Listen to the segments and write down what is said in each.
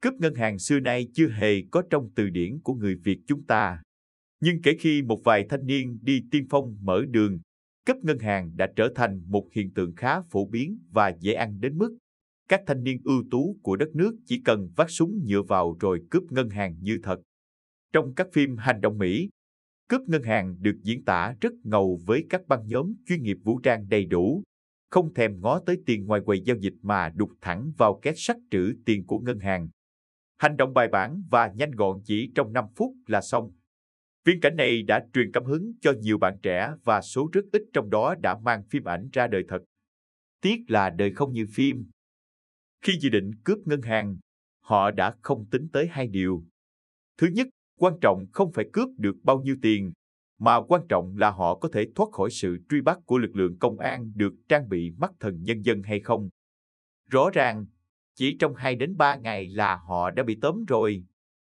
Cướp ngân hàng xưa nay chưa hề có trong từ điển của người Việt chúng ta. Nhưng kể khi một vài thanh niên đi tiên phong mở đường, cướp ngân hàng đã trở thành một hiện tượng khá phổ biến và dễ ăn đến mức các thanh niên ưu tú của đất nước chỉ cần vác súng nhựa vào rồi cướp ngân hàng như thật. Trong các phim hành động Mỹ, cướp ngân hàng được diễn tả rất ngầu với các băng nhóm chuyên nghiệp vũ trang đầy đủ, không thèm ngó tới tiền ngoài quầy giao dịch mà đục thẳng vào két sắt trữ tiền của ngân hàng. Hành động bài bản và nhanh gọn chỉ trong 5 phút là xong. Viễn cảnh này đã truyền cảm hứng cho nhiều bạn trẻ và số rất ít trong đó đã mang phim ảnh ra đời thật. Tiếc là đời không như phim. Khi dự định cướp ngân hàng, họ đã không tính tới hai điều. Thứ nhất, quan trọng không phải cướp được bao nhiêu tiền, mà quan trọng là họ có thể thoát khỏi sự truy bắt của lực lượng công an được trang bị mắt thần nhân dân hay không. Rõ ràng, chỉ trong 2 đến 3 ngày là họ đã bị tóm rồi.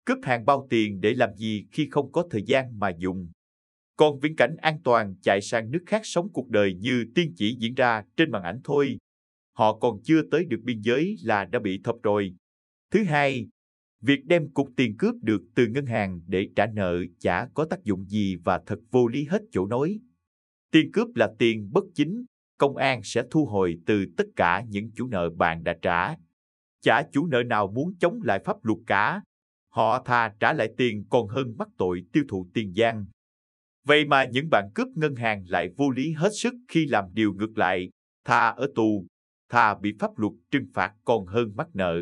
Cướp hàng bao tiền để làm gì khi không có thời gian mà dùng. Còn viễn cảnh an toàn chạy sang nước khác sống cuộc đời như tiên chỉ diễn ra trên màn ảnh thôi. Họ còn chưa tới được biên giới là đã bị thập rồi. Thứ hai, việc đem cục tiền cướp được từ ngân hàng để trả nợ chả có tác dụng gì và thật vô lý hết chỗ nói. Tiền cướp là tiền bất chính, công an sẽ thu hồi từ tất cả những chủ nợ bạn đã trả. Chả chủ nợ nào muốn chống lại pháp luật cả. Họ thà trả lại tiền còn hơn mắc tội tiêu thụ tiền gian. Vậy mà những bạn cướp ngân hàng lại vô lý hết sức khi làm điều ngược lại, thà ở tù, thà bị pháp luật trừng phạt còn hơn mắc nợ.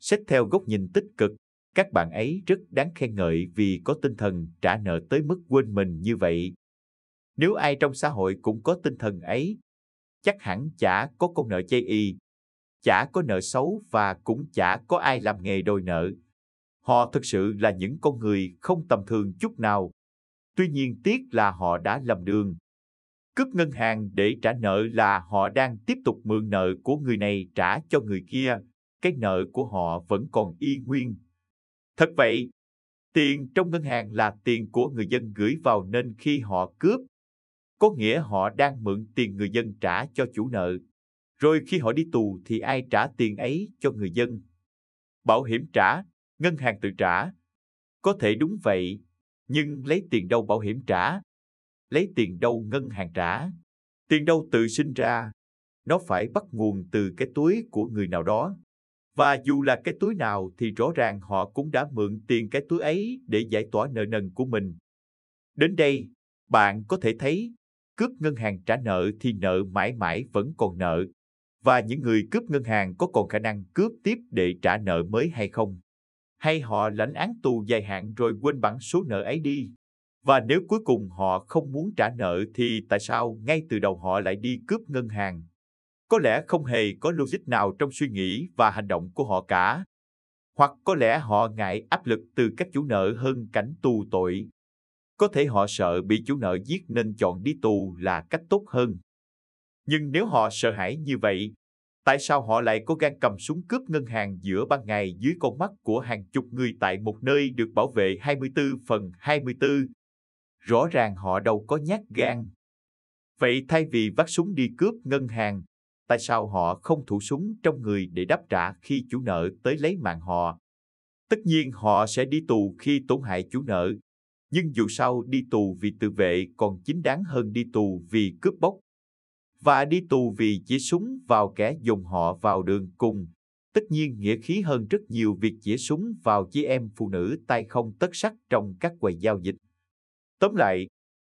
Xét theo góc nhìn tích cực, các bạn ấy rất đáng khen ngợi vì có tinh thần trả nợ tới mức quên mình như vậy. Nếu ai trong xã hội cũng có tinh thần ấy, chắc hẳn chả có con nợ chay y, chả có nợ xấu và cũng chả có ai làm nghề đòi nợ. Họ thực sự là những con người không tầm thường chút nào. Tuy nhiên tiếc là họ đã lầm đường. Cướp ngân hàng để trả nợ là họ đang tiếp tục mượn nợ của người này trả cho người kia. Cái nợ của họ vẫn còn y nguyên. Thật vậy, tiền trong ngân hàng là tiền của người dân gửi vào nên khi họ cướp, có nghĩa họ đang mượn tiền người dân trả cho chủ nợ. Rồi khi họ đi tù thì ai trả tiền ấy cho người dân? Bảo hiểm trả, ngân hàng tự trả. Có thể đúng vậy, nhưng lấy tiền đâu bảo hiểm trả? Lấy tiền đâu ngân hàng trả? Tiền đâu tự sinh ra? Nó phải bắt nguồn từ cái túi của người nào đó. Và dù là cái túi nào thì rõ ràng họ cũng đã mượn tiền cái túi ấy để giải tỏa nợ nần của mình. Đến đây, bạn có thể thấy, cướp ngân hàng trả nợ thì nợ mãi mãi vẫn còn nợ. Và những người cướp ngân hàng có còn khả năng cướp tiếp để trả nợ mới hay không? Hay họ lãnh án tù dài hạn rồi quên bẵng số nợ ấy đi? Và nếu cuối cùng họ không muốn trả nợ thì tại sao ngay từ đầu họ lại đi cướp ngân hàng? Có lẽ không hề có logic nào trong suy nghĩ và hành động của họ cả. Hoặc có lẽ họ ngại áp lực từ các chủ nợ hơn cảnh tù tội. Có thể họ sợ bị chủ nợ giết nên chọn đi tù là cách tốt hơn. Nhưng nếu họ sợ hãi như vậy, tại sao họ lại có gan cầm súng cướp ngân hàng giữa ban ngày dưới con mắt của hàng chục người tại một nơi được bảo vệ 24 phần 24? Rõ ràng họ đâu có nhát gan. Vậy thay vì vác súng đi cướp ngân hàng, tại sao họ không thủ súng trong người để đáp trả khi chủ nợ tới lấy mạng họ. Tất nhiên họ sẽ đi tù khi tổn hại chủ nợ, nhưng dù sao đi tù vì tự vệ còn chính đáng hơn đi tù vì cướp bóc. Và đi tù vì chỉ súng vào kẻ dùng họ vào đường cùng, tất nhiên nghĩa khí hơn rất nhiều việc chỉ súng vào chị em phụ nữ tay không tất sắc trong các quầy giao dịch. Tóm lại,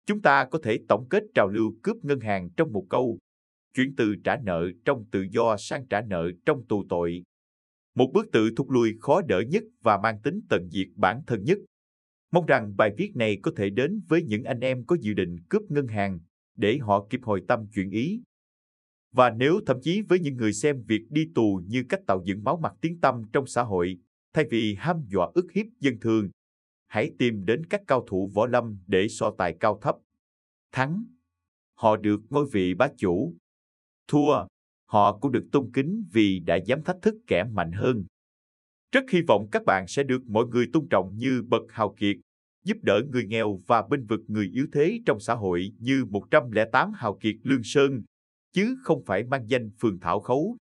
chúng ta có thể tổng kết trào lưu cướp ngân hàng trong một câu chuyển từ trả nợ trong tự do sang trả nợ trong tù tội. Một bước tự thụt lui khó đỡ nhất và mang tính tận diệt bản thân nhất. Mong rằng bài viết này có thể đến với những anh em có dự định cướp ngân hàng để họ kịp hồi tâm chuyển ý. Và nếu thậm chí với những người xem việc đi tù như cách tạo dựng máu mặt tiếng tâm trong xã hội, thay vì ham dọa ức hiếp dân thường, hãy tìm đến các cao thủ võ lâm để so tài cao thấp. Thắng, họ được ngôi vị bá chủ, thua, họ cũng được tôn kính vì đã dám thách thức kẻ mạnh hơn. Rất hy vọng các bạn sẽ được mọi người tôn trọng như bậc hào kiệt, giúp đỡ người nghèo và bênh vực người yếu thế trong xã hội như 108 hào kiệt Lương Sơn, chứ không phải mang danh phường Thảo Khấu.